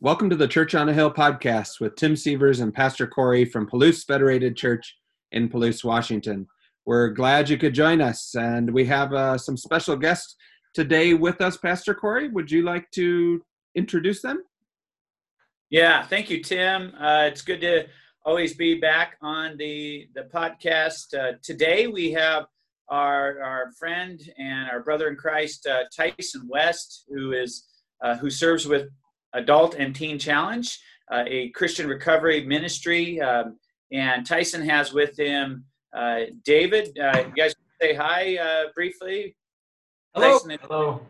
Welcome to the Church on a Hill podcast with Tim Sievers and Pastor Corey from Palouse Federated Church in Palouse, Washington. We're glad you could join us, and we have uh, some special guests today with us. Pastor Corey, would you like to introduce them? Yeah, thank you, Tim. Uh, it's good to always be back on the the podcast. Uh, today we have our our friend and our brother in Christ, uh, Tyson West, who is uh, who serves with Adult and Teen Challenge, uh, a Christian recovery ministry. Um, and Tyson has with him uh, David. Uh, you guys say hi uh, briefly. Hello. Tyson, Hello.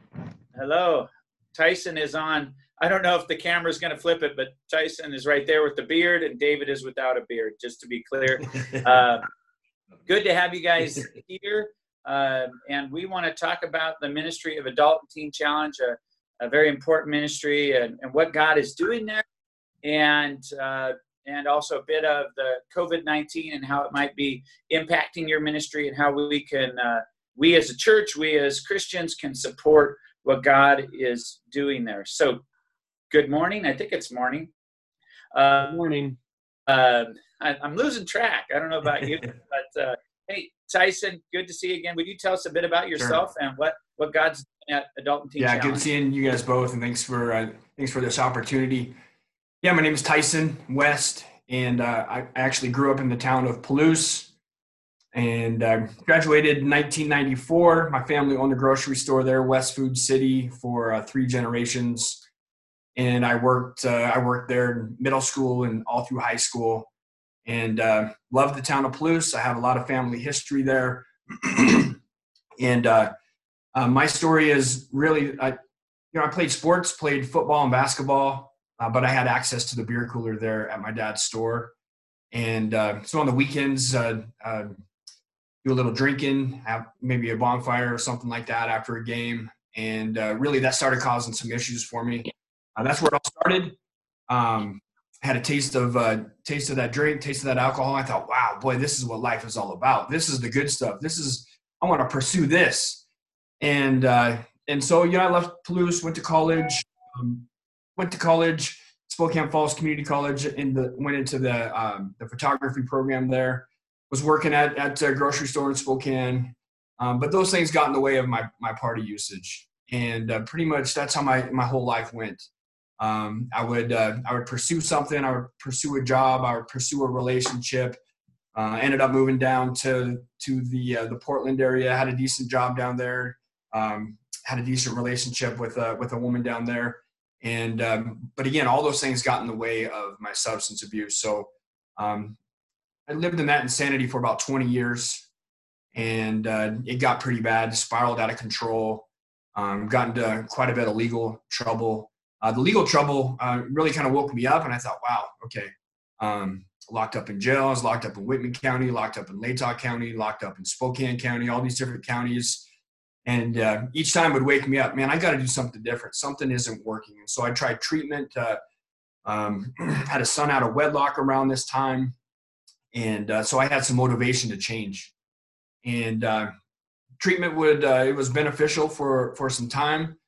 Hello. Tyson is on. I don't know if the camera is going to flip it, but Tyson is right there with the beard, and David is without a beard. Just to be clear. Uh, good to have you guys here. Uh, and we want to talk about the ministry of Adult and Teen Challenge, a very important ministry and, and what God is doing there, and uh, and also a bit of the COVID nineteen and how it might be impacting your ministry and how we can uh, we as a church, we as Christians can support what God is doing there. So, good morning. I think it's morning. Uh, good morning. Uh, I, am losing track. I don't know about you, but uh, hey, Tyson, good to see you again. Would you tell us a bit about yourself sure. and what what God's at Adult and Teen Yeah, Challenge. good seeing you guys both, and thanks for uh, thanks for this opportunity. Yeah, my name is Tyson West, and uh, I actually grew up in the town of Palouse, and uh, graduated in 1994. My family owned a grocery store there, West Food City, for uh, three generations, and I worked uh, I worked there in middle school and all through high school, and uh, loved the town of Palouse. I have a lot of family history there, and uh, my story is really, I, you know, I played sports, played football and basketball, uh, but I had access to the beer cooler there at my dad's store. And uh, so on the weekends, uh, uh, do a little drinking, have maybe a bonfire or something like that after a game. And really, that started causing some issues for me. that's where it all started. Um, had a taste of uh, taste of that drink, taste of that alcohol. I thought, wow, boy, this is what life is all about. This is the good stuff. This is I want to pursue this and uh, and so yeah, I left Palouse, went to college, um, went to college, Spokane Falls Community College, and the went into the um, the photography program there. Was working at at a grocery store in Spokane, um, but those things got in the way of my my party usage, and uh, pretty much that's how my my whole life went. Um, I would uh, I would pursue something, I would pursue a job, I would pursue a relationship. Uh, ended up moving down to to the uh, the Portland area. Had a decent job down there um, had a decent relationship with a, with a woman down there. And, um, but again, all those things got in the way of my substance abuse. So, um, I lived in that insanity for about 20 years and, uh, it got pretty bad, spiraled out of control, um, got into quite a bit of legal trouble. Uh, the legal trouble, uh, really kind of woke me up and I thought, wow, okay. Um, locked up in jail. I was locked up in Whitman County, locked up in Latah County, locked up in Spokane County, all these different counties and uh, each time would wake me up man i got to do something different. Something isn't working. And so i tried treatment uh, um, had a son out of wedlock around this time. And uh, so i had some motivation to change. And uh, treatment would uh, it was beneficial for for some time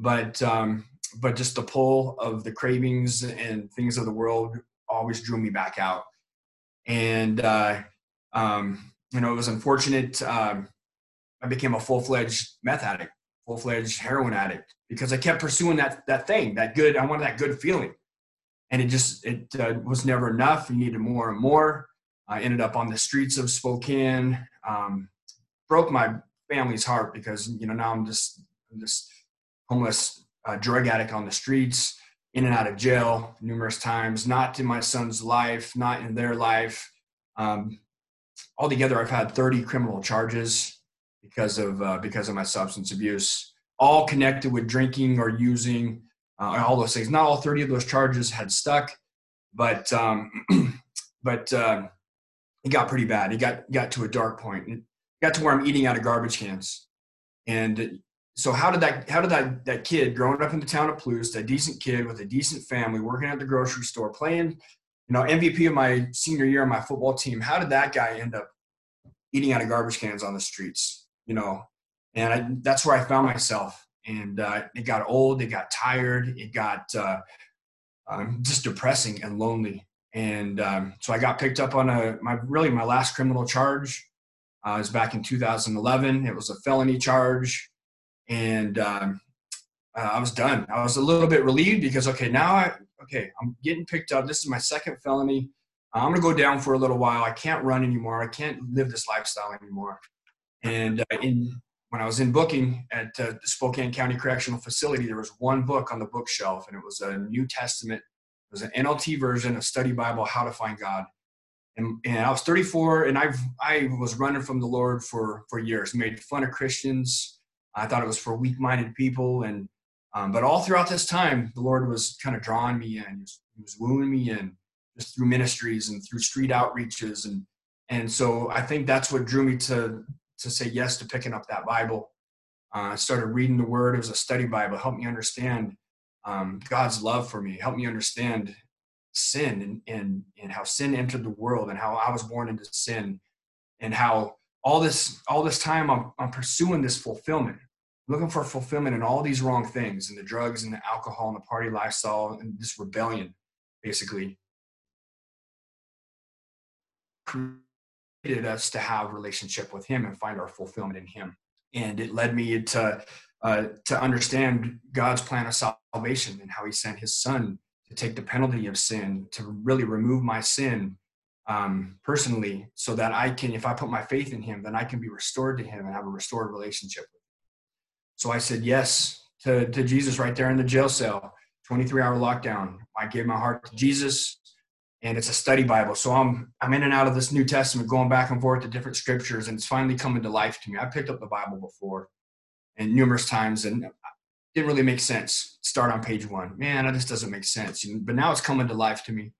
but um, but just the pull of the cravings and things of the world always drew me back out. And uh, um, you know it was unfortunate um, I became a full fledged meth addict, full fledged heroin addict because I kept pursuing that that thing, that good. I wanted that good feeling, and it just it uh, was never enough. You needed more and more. I ended up on the streets of Spokane. Um, broke my family's heart because you know now I'm just I'm just homeless uh, drug addict on the streets, in and out of jail numerous times. Not in my son's life, not in their life. Um, altogether, I've had 30 criminal charges because of uh, because of my substance abuse, all connected with drinking or using, uh, all those things. Not all 30 of those charges had stuck, but um, but uh, it got pretty bad. It got got to a dark point. It got to where I'm eating out of garbage cans, and so how did that how did that that kid growing up in the town of Palouse, a decent kid with a decent family, working at the grocery store, playing, you know, MVP of my senior year on my football team, how did that guy end up eating out of garbage cans on the streets? You know, and I, that's where I found myself. And uh, it got old, it got tired, it got uh, um, just depressing and lonely. And um, so I got picked up on a my really my last criminal charge uh, was back in 2011. It was a felony charge, and um, uh, I was done. I was a little bit relieved because okay, now I okay, I'm getting picked up. This is my second felony. I'm gonna go down for a little while. I can't run anymore. I can't live this lifestyle anymore. And uh, in when I was in booking at uh, the Spokane County Correctional Facility, there was one book on the bookshelf, and it was a New Testament. It was an NLT version, of study Bible, How to Find God. And, and I was 34, and I've I was running from the Lord for for years. Made fun of Christians. I thought it was for weak-minded people, and um, but all throughout this time, the Lord was kind of drawing me in. He was, he was wooing me in, just through ministries and through street outreaches, and and so I think that's what drew me to to say yes to picking up that Bible. Uh, I started reading the Word. It was a study Bible. Helped me understand um, God's love for me. Helped me understand sin and, and and how sin entered the world and how I was born into sin and how all this all this time I'm, I'm pursuing this fulfillment looking for fulfillment in all these wrong things and the drugs and the alcohol and the party lifestyle and this rebellion basically us to have relationship with him and find our fulfillment in him. And it led me to uh, to understand god's plan of salvation and how he sent his son to take the penalty of sin to really remove my sin um, personally so that i can if i put my faith in him then i can be restored to him and have a restored relationship so i said yes to, to jesus right there in the jail cell 23 hour lockdown. I gave my heart to jesus and it's a study Bible. So I'm I'm in and out of this New Testament, going back and forth to different scriptures, and it's finally coming to life to me. I picked up the Bible before, and numerous times, and it didn't really make sense. Start on page one, man, that just doesn't make sense. But now it's coming to life to me.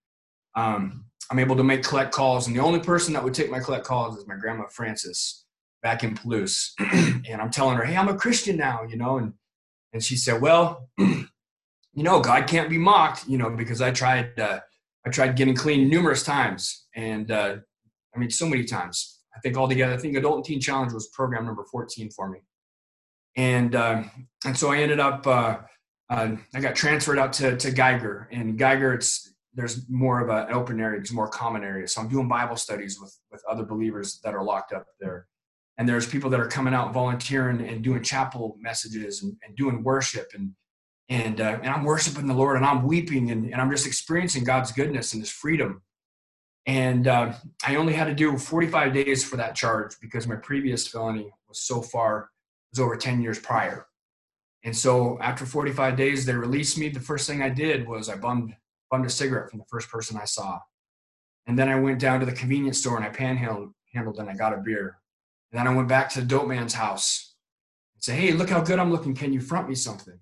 Um, I'm able to make collect calls, and the only person that would take my collect calls is my grandma Frances back in Palouse. and I'm telling her, hey, I'm a Christian now, you know, and and she said, well, you know, God can't be mocked, you know, because I tried. Uh, I tried getting clean numerous times, and uh, I mean, so many times. I think altogether, I think Adult and Teen Challenge was program number 14 for me, and uh, and so I ended up. Uh, uh, I got transferred out to, to Geiger, and Geiger, it's there's more of an open area, it's more common area. So I'm doing Bible studies with with other believers that are locked up there, and there's people that are coming out volunteering and doing chapel messages and, and doing worship and and uh, and I'm worshiping the Lord and I'm weeping and, and I'm just experiencing God's goodness and His freedom. And uh, I only had to do 45 days for that charge because my previous felony was so far was over 10 years prior. And so after 45 days, they released me. The first thing I did was I bummed bummed a cigarette from the first person I saw, and then I went down to the convenience store and I panhandled handled and I got a beer. And then I went back to the dope man's house and said, "Hey, look how good I'm looking. Can you front me something?"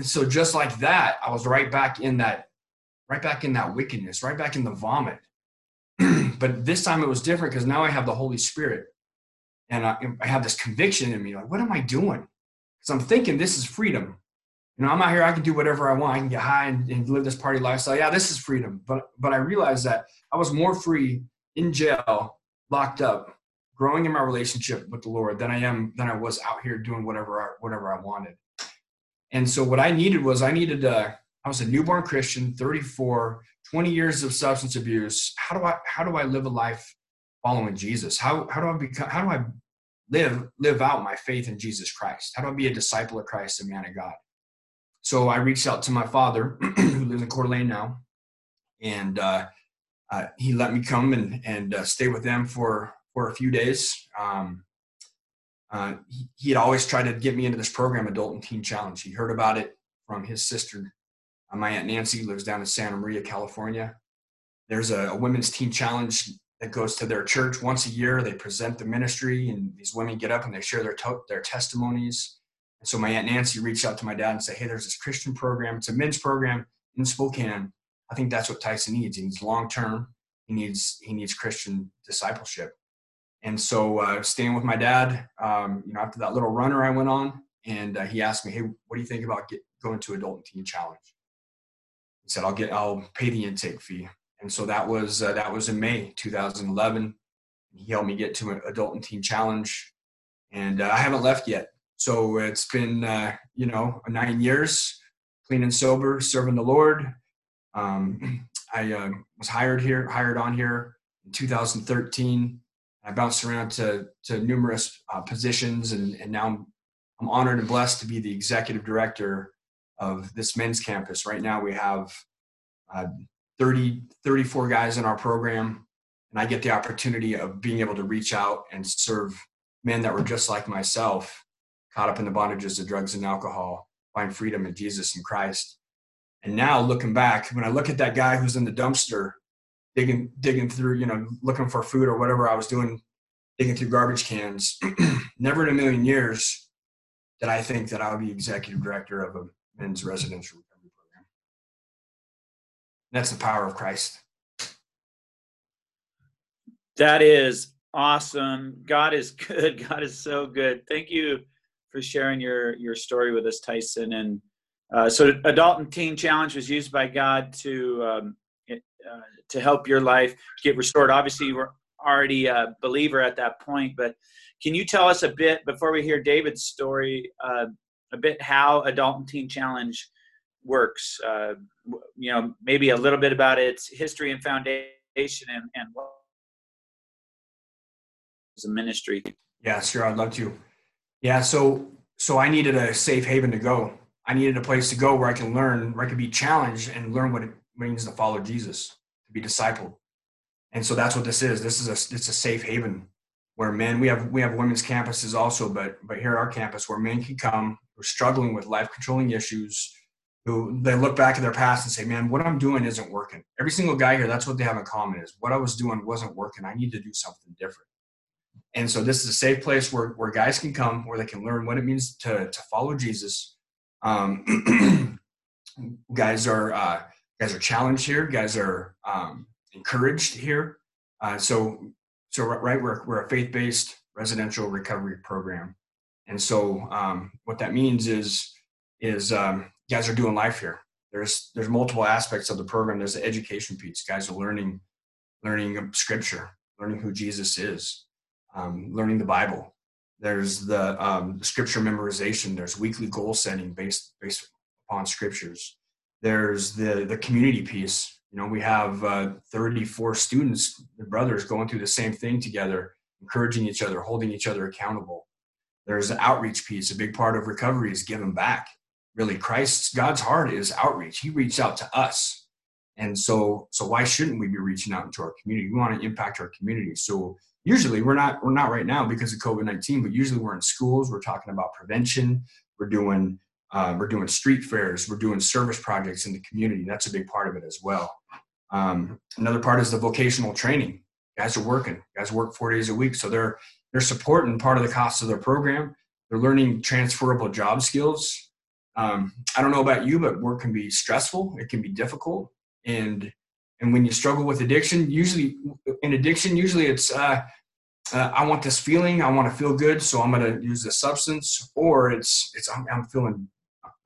And so just like that, I was right back in that, right back in that wickedness, right back in the vomit. but this time it was different because now I have the Holy Spirit. And I, I have this conviction in me, like, what am I doing? Because I'm thinking this is freedom. You know, I'm out here, I can do whatever I want. I can get high and, and live this party lifestyle. Yeah, this is freedom. But but I realized that I was more free in jail, locked up, growing in my relationship with the Lord than I am than I was out here doing whatever I, whatever I wanted. And so what I needed was I needed uh, I was a newborn Christian, 34, 20 years of substance abuse. How do I how do I live a life following Jesus? How how do I become how do I live live out my faith in Jesus Christ? How do I be a disciple of Christ, a man of God? So I reached out to my father, who lives in Coeur d'Alene now, and uh, uh, he let me come and and uh, stay with them for for a few days. Um, uh, he, he, had always tried to get me into this program, Adult and Teen Challenge. He heard about it from his sister. Uh, my aunt Nancy lives down in Santa Maria, California. There's a, a, women's teen challenge that goes to their church once a year. They present the ministry, and these women get up and they share their to- their testimonies. And so my aunt Nancy reached out to my dad and said, "Hey, there's this Christian program. It's a men's program in Spokane. I think that's what Tyson needs. He needs long term. He needs he needs Christian discipleship." And so uh, staying with my dad, um, you know, after that little runner I went on, and uh, he asked me, "Hey, what do you think about get, going to adult and teen challenge?" He said, "I'll get, I'll pay the intake fee." And so that was uh, that was in May 2011. He helped me get to an adult and teen challenge, and uh, I haven't left yet. So it's been uh, you know nine years, clean and sober, serving the Lord. Um, I uh, was hired here, hired on here in 2013. I bounced around to, to numerous uh, positions, and, and now I'm, I'm honored and blessed to be the executive director of this men's campus. Right now, we have uh, 30, 34 guys in our program, and I get the opportunity of being able to reach out and serve men that were just like myself, caught up in the bondages of drugs and alcohol, find freedom in Jesus and Christ. And now looking back, when I look at that guy who's in the dumpster, digging digging through, you know, looking for food or whatever I was doing, digging through garbage cans, never in a million years did I think that I would be executive director of a men's residential recovery program. That's the power of Christ. That is awesome. God is good. God is so good. Thank you for sharing your your story with us, Tyson. And uh, so, Adult and Teen Challenge was used by God to um, uh, to help your life get restored. Obviously, you were already a believer at that point, but can you tell us a bit before we hear David's story, uh, a bit how Adult and Teen Challenge works? Uh, you know, maybe a little bit about its history and foundation, and and what is a ministry. Yeah, sure. I'd love to. Yeah, so so I needed a safe haven to go. I needed a place to go where I can learn, where I can be challenged and learn what it means to follow Jesus, to be discipled. And so that's what this is. This is a it's a safe haven where men we have we have women's campuses also, but but here at our campus where men can come who are struggling with life controlling issues, who they look back at their past and say, Man, what I'm doing isn't working. Every single guy here, that's what they have in common is what I was doing wasn't working. I need to do something different. And so this is a safe place where, where guys can come, where they can learn what it means to, to follow Jesus. Um, guys are uh, guys are challenged here. Guys are um, encouraged here. Uh, so so right, we're we're a faith based residential recovery program, and so um, what that means is is um, guys are doing life here. There's there's multiple aspects of the program. There's the education piece. Guys are learning learning scripture, learning who Jesus is um, learning the Bible. There's the, um, the scripture memorization. There's weekly goal setting based based upon scriptures. There's the the community piece. You know, we have uh, 34 students, the brothers, going through the same thing together, encouraging each other, holding each other accountable. There's the outreach piece. A big part of recovery is giving back. Really, Christ's God's heart is outreach. He reached out to us, and so so why shouldn't we be reaching out into our community? We want to impact our community. So usually we're not we're not right now because of covid-19 but usually we're in schools we're talking about prevention we're doing uh, we're doing street fairs we're doing service projects in the community that's a big part of it as well. Um, another part is the vocational training. Guys are working guys work four days a week so they're they're supporting part of the cost of their program. They're learning transferable job skills. Um, i don't know about you but work can be stressful it can be difficult and and when you struggle with addiction, usually in addiction, usually it's uh, uh, I want this feeling, I want to feel good, so I'm going to use this substance, or it's it's I'm, I'm feeling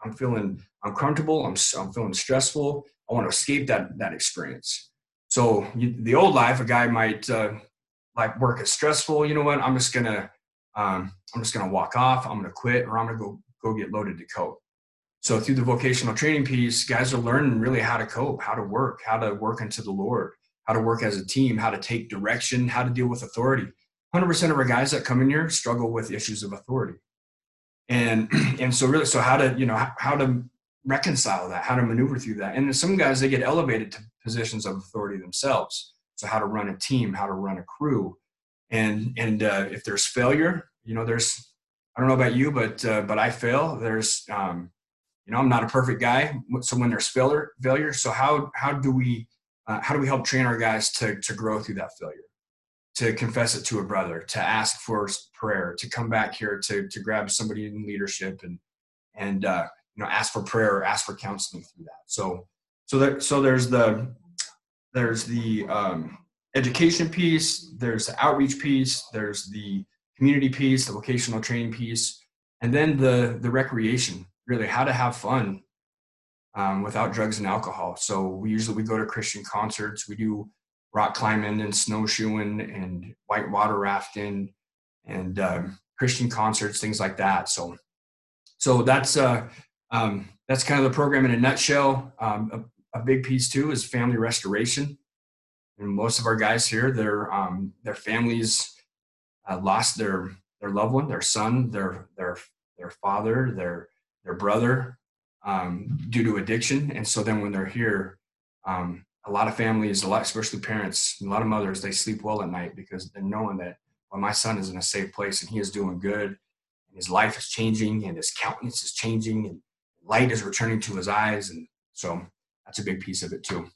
I'm feeling uncomfortable, I'm I'm feeling stressful, I want to escape that that experience. So you, the old life, a guy might uh, like work is stressful. You know what? I'm just gonna um, I'm just gonna walk off. I'm gonna quit, or I'm gonna go go get loaded to cope. So through the vocational training piece, guys are learning really how to cope, how to work, how to work into the Lord, how to work as a team, how to take direction, how to deal with authority. 100% of our guys that come in here struggle with issues of authority. And and so really so how to, you know, how, to reconcile that, how to maneuver through that. And some guys they get elevated to positions of authority themselves. So how to run a team, how to run a crew. And and uh, if there's failure, you know, there's I don't know about you, but uh, but I fail. There's um, you know i'm not a perfect guy so when there's failure failure so how how do we uh, how do we help train our guys to to grow through that failure to confess it to a brother to ask for prayer to come back here to to grab somebody in leadership and and uh, you know ask for prayer or ask for counseling through that so so there so there's the there's the um, education piece there's the outreach piece there's the community piece the vocational training piece and then the the recreation really how to have fun um, without drugs and alcohol. So we usually we go to Christian concerts, we do rock climbing and snowshoeing and whitewater rafting and um, Christian concerts, things like that. So so that's uh, um, that's kind of the program in a nutshell. Um, a big piece too is family restoration. And most of our guys here, their um, their families uh, lost their their loved one, their son, their their their father, their their brother, um, due to addiction. And so then when they're here, um, a lot of families, a lot, especially parents, a lot of mothers, they sleep well at night because they're knowing that well, my son is in a safe place and he is doing good, and his life is changing, and his countenance is changing, and light is returning to his eyes, and so that's a big piece of it too.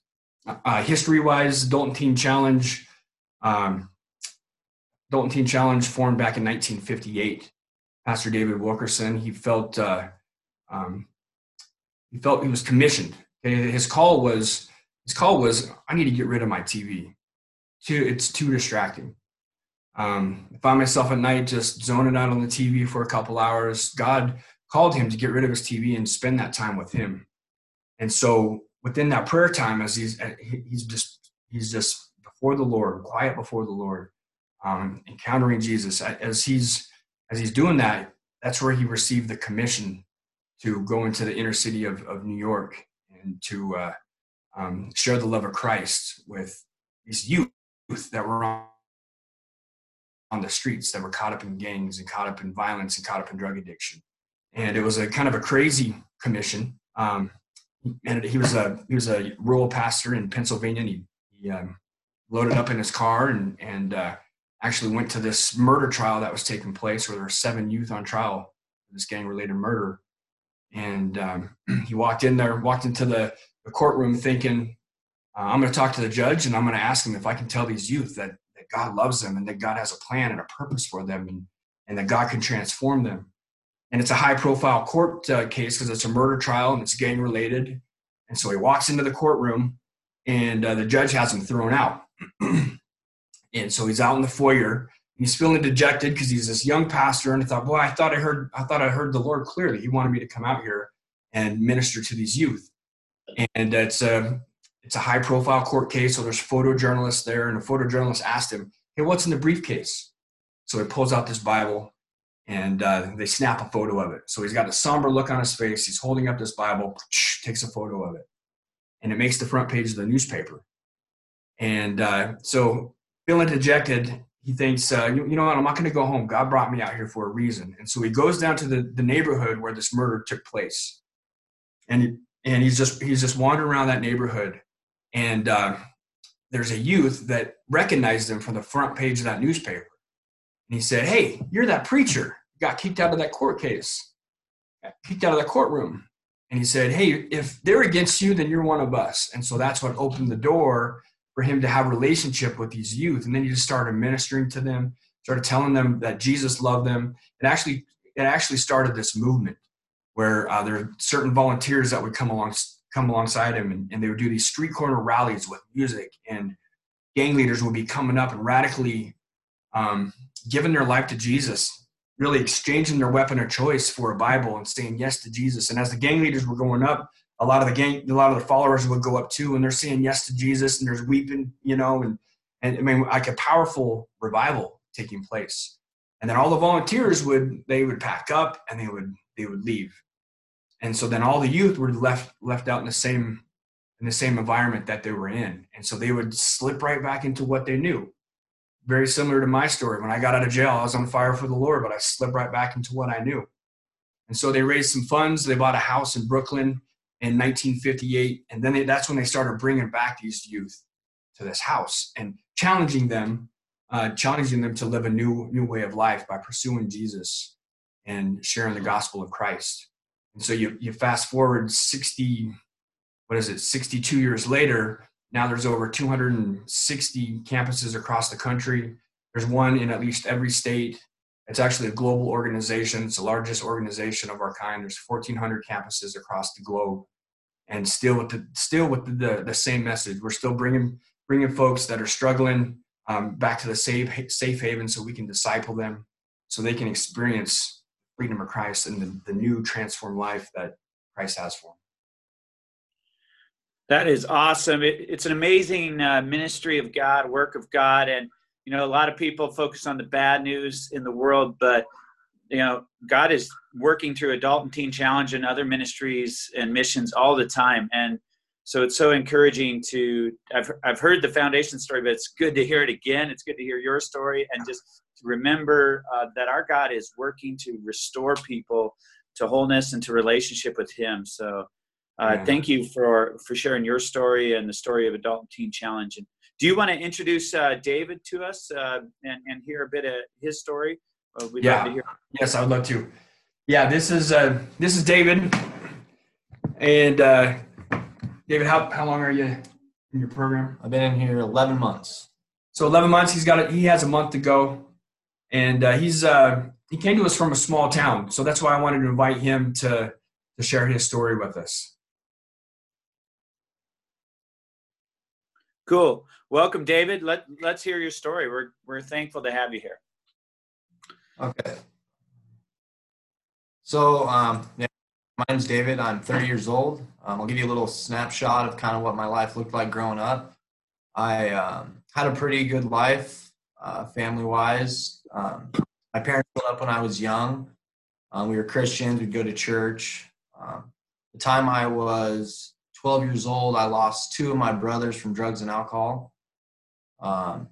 Uh, history-wise, Adult and Teen Challenge, um, Adult and Teen Challenge formed back in 1958. Pastor David Wilkerson, he felt uh, um, he felt he was commissioned. His call was his call was I need to get rid of my TV. Too, it's too distracting. Um, I found myself at night just zoning out on the TV for a couple hours. God called him to get rid of his TV and spend that time with him. And so within that prayer time, as he's he's just he's just before the Lord, quiet before the Lord, um, encountering Jesus. As he's as he's doing that, that's where he received the commission to go into the inner city of, of New York and to uh, um, share the love of Christ with these youth that were on, on the streets, that were caught up in gangs and caught up in violence and caught up in drug addiction. And it was a kind of a crazy commission. Um, and he was a he was a rural pastor in Pennsylvania. And he, he um, loaded up in his car and and uh, actually went to this murder trial that was taking place, where there were seven youth on trial for this gang related murder and um, he walked in there, walked into the, the courtroom thinking, uh, I'm going to talk to the judge and I'm going to ask him if I can tell these youth that, that God loves them and that God has a plan and a purpose for them and, and that God can transform them. And it's a high profile court uh, case because it's a murder trial and it's gang related. And so he walks into the courtroom and uh, the judge has him thrown out. and so he's out in the foyer he's feeling dejected because he's this young pastor and he thought boy i thought i heard i thought i heard the lord clearly he wanted me to come out here and minister to these youth and it's a it's a high profile court case. So there's photojournalists there and a photojournalist asked him hey what's in the briefcase? So he pulls out this bible and uh, they snap a photo of it. So he's got a somber look on his face. He's holding up this bible takes a photo of it. And it makes the front page of the newspaper. And uh, so feeling dejected he thinks, uh, you, you, know what, I'm not going to go home. God brought me out here for a reason. And so he goes down to the, the neighborhood where this murder took place. And, he, and he's just, he's just wandering around that neighborhood. And uh, there's a youth that recognized him from the front page of that newspaper. And he said, Hey, you're that preacher. Got kicked out of that court case, got kicked out of the courtroom. And he said, Hey, if they're against you, then you're one of us. And so that's what opened the door for him to have a relationship with these youth. And then he just started ministering to them, started telling them that Jesus loved them. It actually it actually started this movement where uh, there are certain volunteers that would come along come alongside him and, and they would do these street corner rallies with music and gang leaders would be coming up and radically um, giving their life to Jesus, really exchanging their weapon of choice for a Bible and saying yes to Jesus. And as the gang leaders were going up, a lot of the gang, a lot of the followers would go up too, and they're saying yes to Jesus, and there's weeping, you know, and and I mean, like a powerful revival taking place. And then all the volunteers would they would pack up and they would they would leave, and so then all the youth were left left out in the same in the same environment that they were in, and so they would slip right back into what they knew. Very similar to my story. When I got out of jail, I was on fire for the Lord, but I slipped right back into what I knew. And so they raised some funds. They bought a house in Brooklyn in 1958, and then they, that's when they started bringing back these youth to this house and challenging them, uh, challenging them to live a new new way of life by pursuing Jesus and sharing the gospel of Christ. And so you you fast forward 60, what is it, 62 years later. Now there's over 260 campuses across the country. There's one in at least every state. It's actually a global organization. It's the largest organization of our kind. There's 1,400 campuses across the globe, and still with the still with the, the, the same message. We're still bringing bringing folks that are struggling um, back to the safe safe haven, so we can disciple them, so they can experience freedom of Christ and the, the new transformed life that Christ has for them. That is awesome. It, it's an amazing uh, ministry of God, work of God, and you know a lot of people focus on the bad news in the world but you know god is working through adult and teen challenge and other ministries and missions all the time and so it's so encouraging to I've I've heard the foundation story, but it's good to hear it again. It's good to hear your story and just remember uh, that our God is working to restore people to wholeness and to relationship with Him. So. Uh, yeah. Thank you for for sharing your story and the story of Adult and Teen Challenge. And do you want to introduce uh, David to us uh, and, and hear a bit of his story? we'd yeah. Yes, I would love to. Yeah, this is uh, this is David, and uh, David, how how long are you in your program? I've been in here eleven months. So eleven months. He's got a, he has a month to go, and uh, he's uh, he came to us from a small town, so that's why I wanted to invite him to to share his story with us. Cool. Welcome, David. Let let's hear your story. We're we're thankful to have you here. Okay. So, um, yeah, my name's David. I'm 30 years old. Um, I'll give you a little snapshot of kind of what my life looked like growing up. I um, had a pretty good life, uh, family wise. Um, my parents split up when I was young. Um, we were Christians. We'd go to church. Um, the time I was 12 years old, I lost two of my brothers from drugs and alcohol. Um,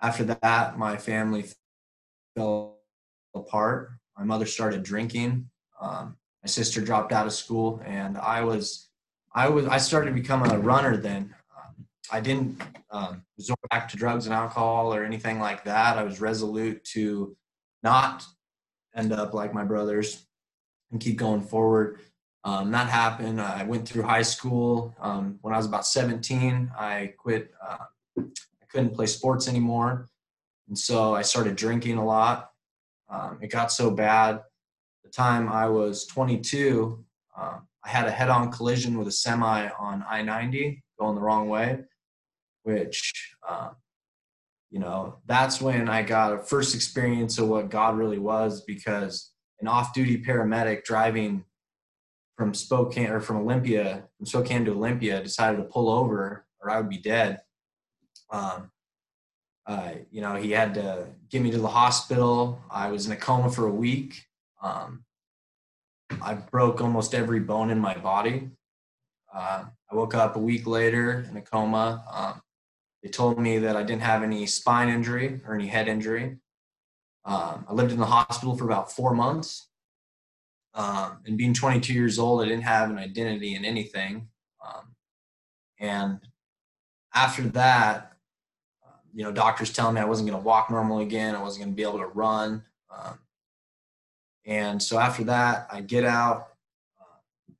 after that, my family fell apart. My mother started drinking. Um, my sister dropped out of school, and I was, I was, I started to become a runner. Then I didn't um, resort back to drugs and alcohol or anything like that. I was resolute to not end up like my brothers and keep going forward. Um, that happened. I went through high school. Um, when I was about 17, I quit. Uh, I couldn't play sports anymore, and so I started drinking a lot. Um, it got so bad. The time I was 22, um, I had a head-on collision with a semi on I-90 going the wrong way, which um, you know that's when I got a first experience of what God really was because an off-duty paramedic driving from Spokane or from Olympia, from Spokane to Olympia, decided to pull over or I would be dead. Um, uh, you know, he had to get me to the hospital. I was in a coma for a week. Um, I broke almost every bone in my body. Uh, I woke up a week later in a coma. Um, they told me that I didn't have any spine injury or any head injury. Um, I lived in the hospital for about four months. Um, and being 22 years old, I didn't have an identity in anything. Um, and after that, you know, doctors telling me I wasn't going to walk normal again. I wasn't going to be able to run. Um, and so after that, I get out uh,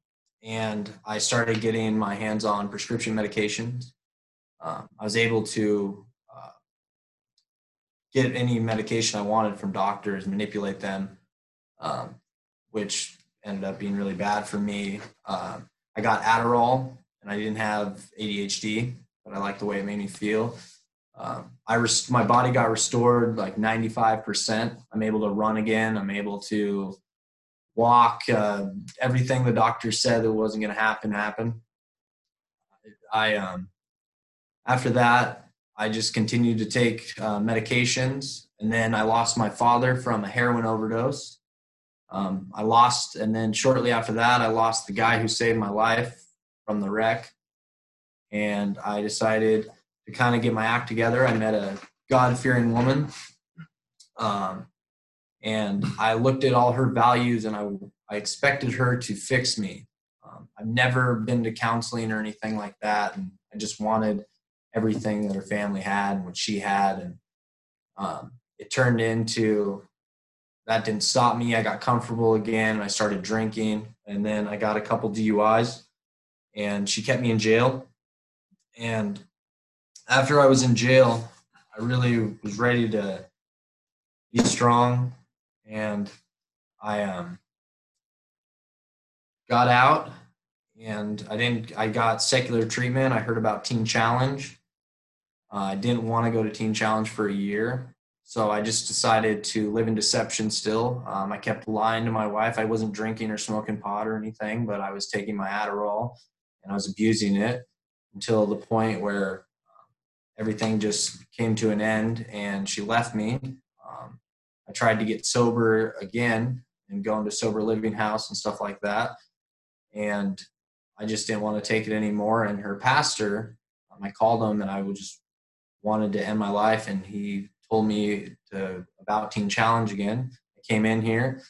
and I started getting my hands on prescription medications. Um, I was able to uh, get any medication I wanted from doctors, manipulate them, um, which ended up being really bad for me. Uh, I got Adderall and I didn't have ADHD, but I liked the way it made me feel. Um, I my body got restored like 95%. I'm able to run again. I'm able to walk. Uh, everything the doctor said that wasn't going to happen happened. I um, after that, I just continued to take uh, medications, and then I lost my father from a heroin overdose. Um, I lost, and then shortly after that, I lost the guy who saved my life from the wreck, and I decided to kind of get my act together. I met a God fearing woman. Um, and I looked at all her values and I, I expected her to fix me. Um, I've never been to counseling or anything like that. And I just wanted everything that her family had and what she had. And um, it turned into that didn't stop me. I got comfortable again. I started drinking and then I got a couple DUIs and she kept me in jail. And after I was in jail, I really was ready to be strong, and I um, got out, and I didn't. I got secular treatment. I heard about Teen Challenge. Uh, I didn't want to go to Teen Challenge for a year, so I just decided to live in deception. Still, um, I kept lying to my wife. I wasn't drinking or smoking pot or anything, but I was taking my Adderall and I was abusing it until the point where everything just came to an end and she left me. Um, I tried to get sober again and go into sober living house and stuff like that. And I just didn't want to take it anymore. And her pastor, um, I called him and I would just wanted to end my life. And he told me to about Teen Challenge again. I came in here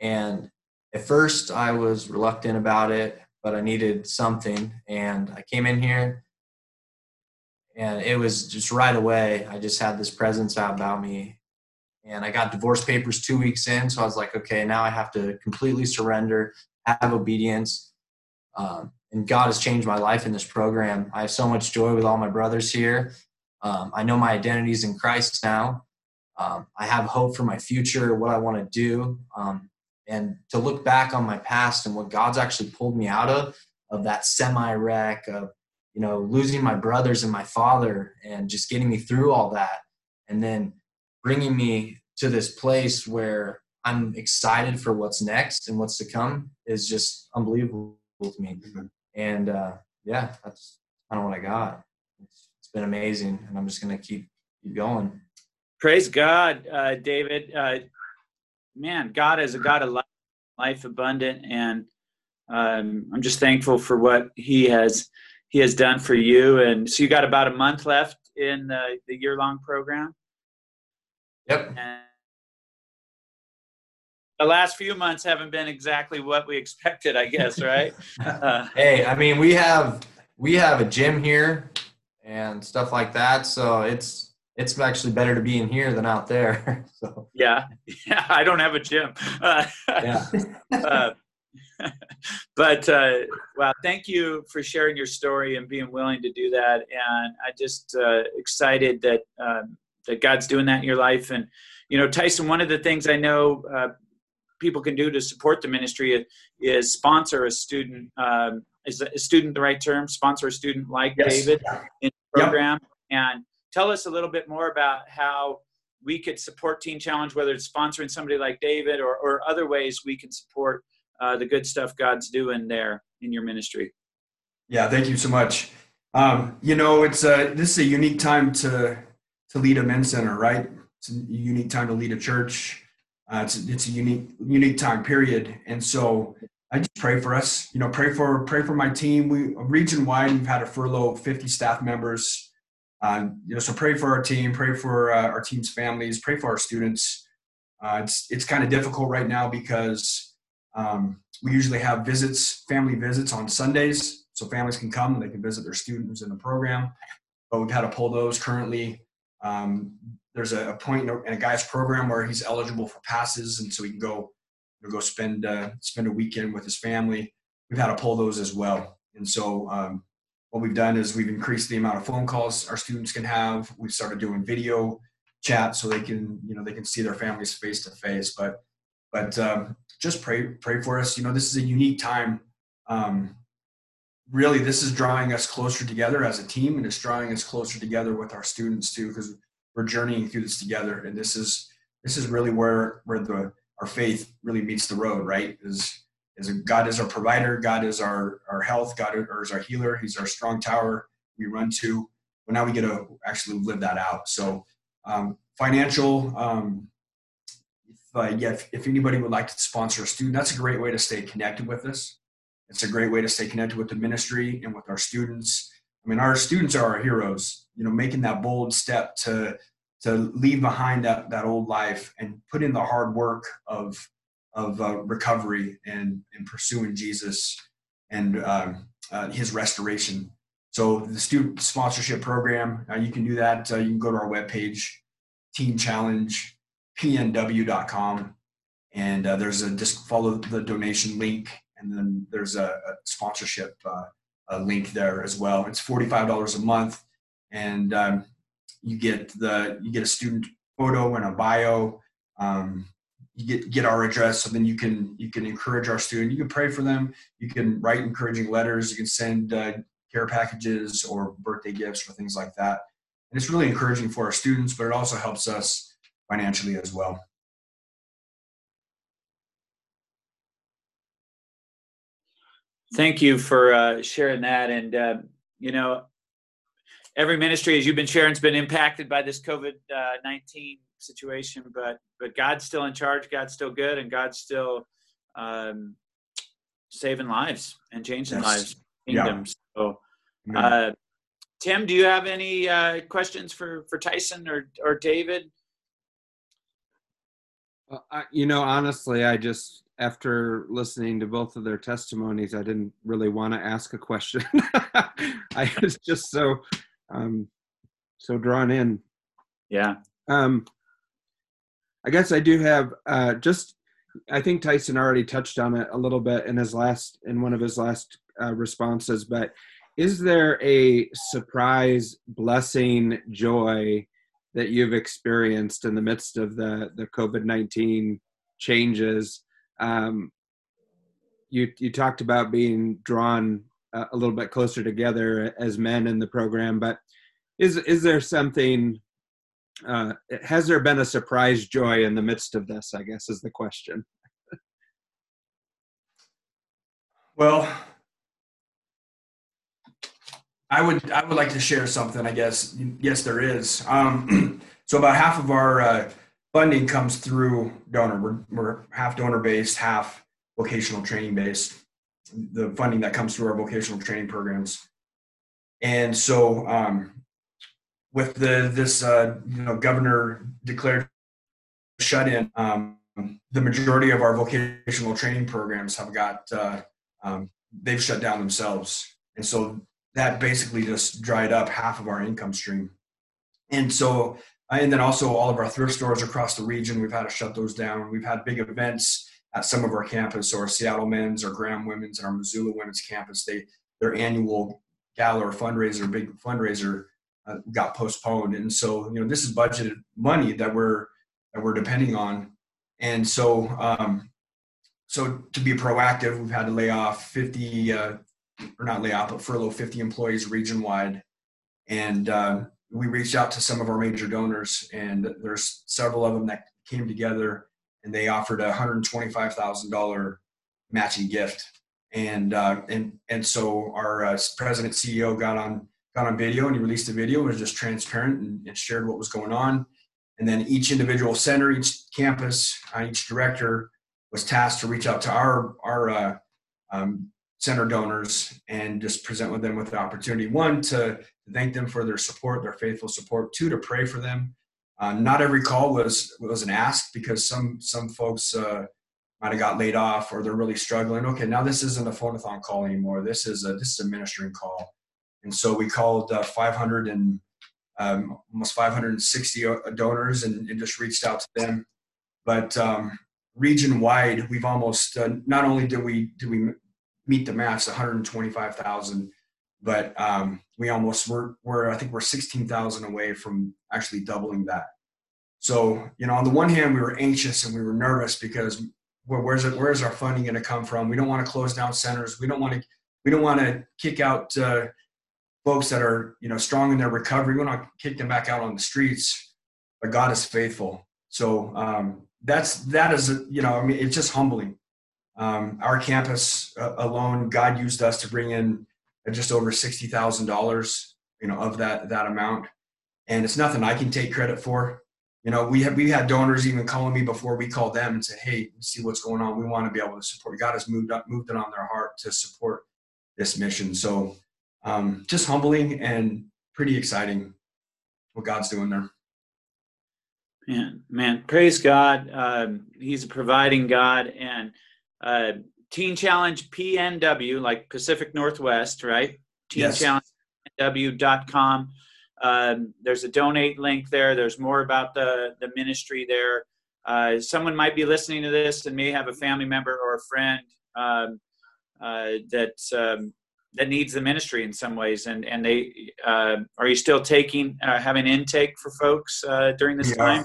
and at first I was reluctant about it, but I needed something. And I came in here and it was just right away. I just had this presence out about me. And I got divorce papers two weeks in. So I was like, okay, now I have to completely surrender, have obedience. Um, and God has changed my life in this program. I have so much joy with all my brothers here. Um, I know my identity is in Christ now. Um, I have hope for my future, what I want to do. Um, and to look back on my past and what God's actually pulled me out of, of that semi wreck, of you know, losing my brothers and my father and just getting me through all that. And then bringing me to this place where I'm excited for what's next and what's to come is just unbelievable to me. Mm-hmm. And uh, yeah, that's kind of what I got. Been amazing, and I'm just going to keep keep going. Praise God, uh, David. Uh, man, God is a God of life, life abundant, and um, I'm just thankful for what He has he has done for you. And so you got about a month left in the, the year long program. Yep. And the last few months haven't been exactly what we expected, I guess, right? uh, hey, I mean, we have we have a gym here and stuff like that, so it's it's actually better to be in here than out there. so yeah, yeah, I don't have a gym. Uh, yeah. uh, but uh, well, thank you for sharing your story and being willing to do that. And I just uh, excited that um, that God's doing that in your life. And you know, Tyson, one of the things I know uh, people can do to support the ministry is sponsor a student. Um, is a student the right term? Sponsor a student like yes. David in the program, yep. and tell us a little bit more about how we could support Teen Challenge, whether it's sponsoring somebody like David or, or other ways we can support uh, the good stuff God's doing there in your ministry. Yeah, thank you so much. Um, you know, it's a, this is a unique time to to lead a men's center, right? It's a unique time to lead a church. Uh, it's it's a unique unique time period, and so I just pray for us. You know, pray for pray for my team. We region wide, we've had a furlough of 50 staff members. Uh, you know, so pray for our team, pray for uh, our team's families, pray for our students. Uh, it's it's kind of difficult right now because um, we usually have visits, family visits on Sundays, so families can come and they can visit their students in the program. But we've had to pull those currently. Um, there's a, a point in a, in a, guy's program where he's eligible for passes, and so he can go know, go spend uh, spend a weekend with his family. We've had to pull those as well, and so um, what we've done is we've increased the amount of phone calls our students can have. We've started doing video chat so they can you know they can see their families face to face. But but um, just pray pray for us. You know, this is a unique time. Um, really, this is drawing us closer together as a team, and it's drawing us closer together with our students too, because we're journeying through this together. And this is this is really where where the our faith really meets the road. Right? Is is God is our provider, God is our our health, God is our healer. He's our strong tower we run to. But now we get to actually live that out. So um, financial um, uh, yeah, if, if anybody would like to sponsor a student, that's a great way to stay connected with us. It's a great way to stay connected with the ministry and with our students. I mean, our students are our heroes. You know, making that bold step to to leave behind that that old life and put in the hard work of of uh, recovery and and pursuing Jesus and um, uh, His restoration. So the student sponsorship program, uh, you can do that. Uh, you can go to our webpage, Teen Challenge pnw.com and uh, there's a just follow the donation link and then there's a, a sponsorship uh, a link there as well it's $45 a month and um, you get the you get a student photo and a bio um, you get get our address so then you can you can encourage our student you can pray for them you can write encouraging letters you can send uh, care packages or birthday gifts or things like that and it's really encouraging for our students but it also helps us financially as well. Thank you for uh, sharing that. And, uh, you know, every ministry, as you've been sharing, has been impacted by this COVID uh, 19 situation, but, but God's still in charge, God's still good, and God's still um, saving lives and changing yes. lives. kingdom. So, uh, Tim, do you have any uh, questions for for Tyson or or David? Uh, I, you know, honestly, I just after listening to both of their testimonies, I didn't really want to ask a question. I was just so um, so drawn in. Yeah. Um, I guess I do have uh, just. I think Tyson already touched on it a little bit in his last in one of his last uh, responses, but is there a surprise blessing joy that you've experienced in the midst of the the COVID nineteen changes? Um, you you talked about being drawn a, a little bit closer together as men in the program, but is is there something? Uh, has there been a surprise joy in the midst of this? I guess is the question. well, I would I would like to share something. I guess yes, there is. Um, so about half of our uh, funding comes through donor. We're, we're half donor based, half vocational training based. The funding that comes through our vocational training programs, and so um, with the this uh, you know governor declared shut in, um, the majority of our vocational training programs have got uh, um, they've shut down themselves, and so that basically just dried up half of our income stream. And so, and then also all of our thrift stores across the region, we've had to shut those down. We've had big events at some of our campus, so our Seattle Men's, our Graham Women's, and our Missoula Women's campus. They their annual gala or fundraiser, big fundraiser, uh, got postponed. And so, you know, this is budgeted money that we're that we're depending on. And so, um, so to be proactive, we've had to lay off 50 uh, or not lay off, but furlough 50 employees region wide. And uh, we reached out to some of our major donors, and there's several of them that came together and they offered a $125,000 matching gift. And uh, and and so our uh, president CEO got on got on video and he released a video. It was just transparent and, and shared what was going on. And then each individual center, each campus, uh, each director was tasked to reach out to our our uh, um, center donors and just present with them with the opportunity one to thank them for their support their faithful support two to pray for them. Uh, not every call was was an ask because some some folks uh, might have got laid off or they're really struggling. Okay now this isn't a phonathon call anymore. This is a this is a ministering call. And so we called uh, 500 and um, almost 560 uh, donors and, and, just reached out to them. But um, region wide we've almost uh, not only did we did we meet the match, 125,000. But um, we almost were, we're, I think we're 16,000 away from actually doubling that. So, you know, on the one hand, we were anxious and we were nervous because well, where's it, where's our funding going to come from? We don't want to close down centers. We don't want to, we don't want to kick out uh, folks that are, you know, strong in their recovery. We want to kick them back out on the streets. But God is faithful. So um, that's that is, you know, I mean, it's just humbling um, our campus uh, alone, God used us to bring in just over sixty thousand dollars, you know, of that that amount, and it's nothing I can take credit for. You know, we have we had donors even calling me before we called them and said, "Hey, see what's going on. We want to be able to support." God has moved up, moved it on their heart to support this mission. So, um, just humbling and pretty exciting what God's doing there. Man, man, praise God. Um, he's a providing God, and uh, Teen Challenge PNW, like Pacific Northwest, right? Teen yes. Challenge PNW.com. Um, there's a donate link there. There's more about the, the ministry there. Uh, someone might be listening to this and may have a family member or a friend um, uh, that um, that needs the ministry in some ways. And and they uh, are you still taking uh, having intake for folks uh, during this time?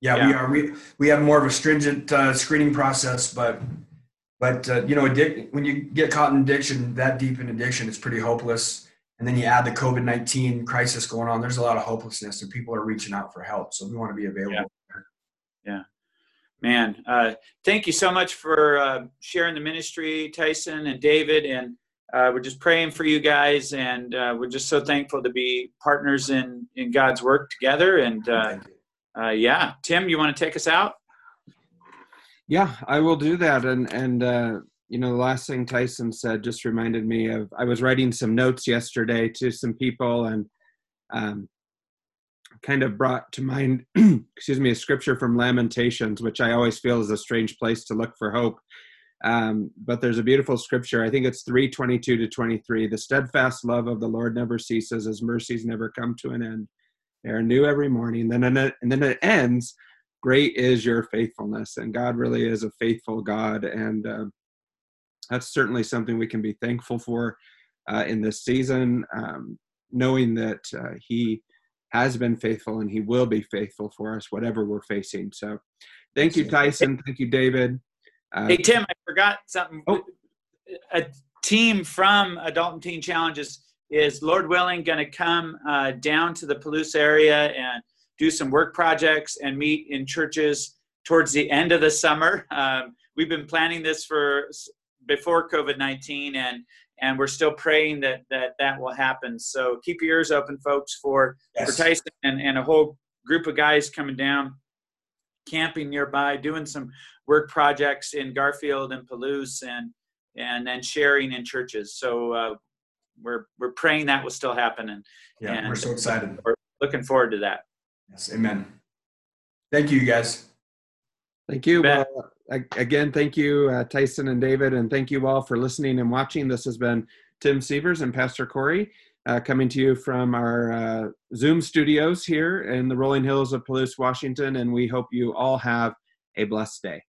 Yeah, yeah, we are. We we have more of a stringent uh, screening process, but but uh, you know, addic- when you get caught in addiction, that deep in addiction, it's pretty hopeless. And then you add the COVID nineteen crisis going on. There's a lot of hopelessness, and people are reaching out for help. So we want to be available. Yeah, yeah. man. Uh, thank you so much for uh, sharing the ministry, Tyson and David, and uh, we're just praying for you guys, and uh, we're just so thankful to be partners in in God's work together. And uh, yeah, Tim, you want to take us out? Yeah, I will do that. And and uh, you know, the last thing Tyson said just reminded me of I was writing some notes yesterday to some people and um, kind of brought to mind, excuse me, a scripture from Lamentations, which I always feel is a strange place to look for hope. Um, but there's a beautiful scripture. I think it's 322 to 23. The steadfast love of the Lord never ceases, his mercies never come to an end. They are new every morning. Then and then it ends. Great is your faithfulness, and God really is a faithful God, and uh, that's certainly something we can be thankful for uh, in this season, um, knowing that uh, He has been faithful and He will be faithful for us, whatever we're facing. So, thank you, Tyson. Thank you, David. Uh, hey Tim, I forgot something. Oh. A team from Adult and Teen Challenges is, Lord willing, going to come uh, down to the Palouse area and do some work projects and meet in churches towards the end of the summer. Um, we've been planning this for before COVID nineteen, and and we're still praying that that that will happen. So keep your ears open, folks, for yes. for Tyson and, and a whole group of guys coming down camping nearby, doing some work projects in Garfield and Palouse, and and then sharing in churches. So uh, we're we're praying that will still happen, and yeah, and we're so excited. We're looking forward to that. Yes, Amen. Thank you, guys. Thank you. Well, again, thank you, uh, Tyson and David, and thank you all for listening and watching. This has been Tim Sievers and Pastor Corey uh, coming to you from our uh, Zoom studios here in the rolling hills of Palouse, Washington, and we hope you all have a blessed day.